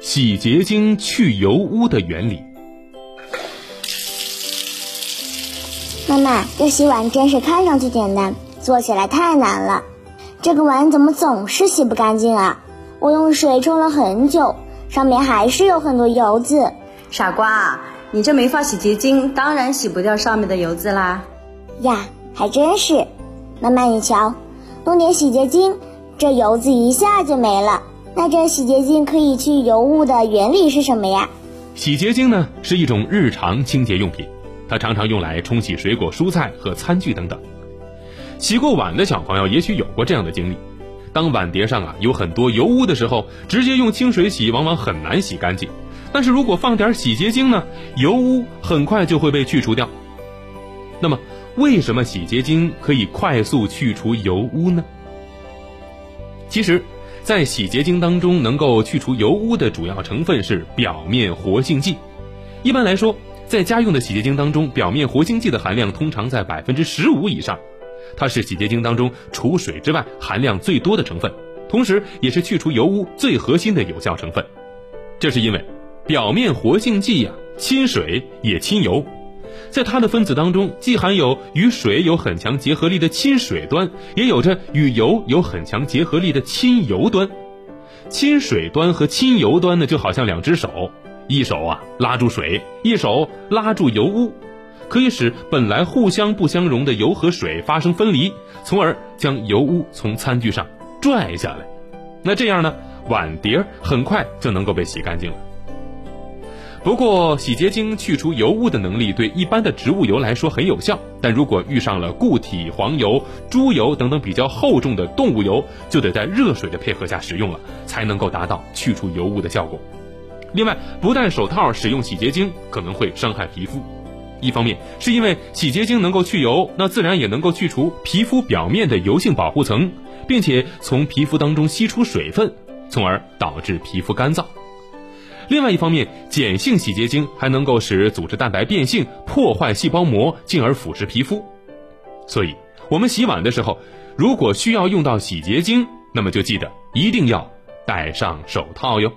洗洁精去油污的原理。妈妈，这洗碗真是看上去简单，做起来太难了。这个碗怎么总是洗不干净啊？我用水冲了很久，上面还是有很多油渍。傻瓜，你这没放洗洁精，当然洗不掉上面的油渍啦。呀，还真是。妈妈，你瞧，弄点洗洁精，这油渍一下就没了。那这洗洁精可以去油污的原理是什么呀？洗洁精呢是一种日常清洁用品，它常常用来冲洗水果、蔬菜和餐具等等。洗过碗的小朋友也许有过这样的经历：当碗碟上啊有很多油污的时候，直接用清水洗往往很难洗干净。但是如果放点洗洁精呢，油污很快就会被去除掉。那么，为什么洗洁精可以快速去除油污呢？其实，在洗洁精当中，能够去除油污的主要成分是表面活性剂。一般来说，在家用的洗洁精当中，表面活性剂的含量通常在百分之十五以上。它是洗洁精当中除水之外含量最多的成分，同时也是去除油污最核心的有效成分。这是因为，表面活性剂呀，亲水也亲油。在它的分子当中，既含有与水有很强结合力的亲水端，也有着与油有很强结合力的亲油端。亲水端和亲油端呢，就好像两只手，一手啊拉住水，一手拉住油污，可以使本来互相不相容的油和水发生分离，从而将油污从餐具上拽下来。那这样呢，碗碟很快就能够被洗干净了。不过，洗洁精去除油污的能力对一般的植物油来说很有效，但如果遇上了固体黄油、猪油等等比较厚重的动物油，就得在热水的配合下使用了，才能够达到去除油污的效果。另外，不戴手套使用洗洁精可能会伤害皮肤，一方面是因为洗洁精能够去油，那自然也能够去除皮肤表面的油性保护层，并且从皮肤当中吸出水分，从而导致皮肤干燥。另外一方面，碱性洗洁精还能够使组织蛋白变性，破坏细胞膜，进而腐蚀皮肤。所以，我们洗碗的时候，如果需要用到洗洁精，那么就记得一定要戴上手套哟。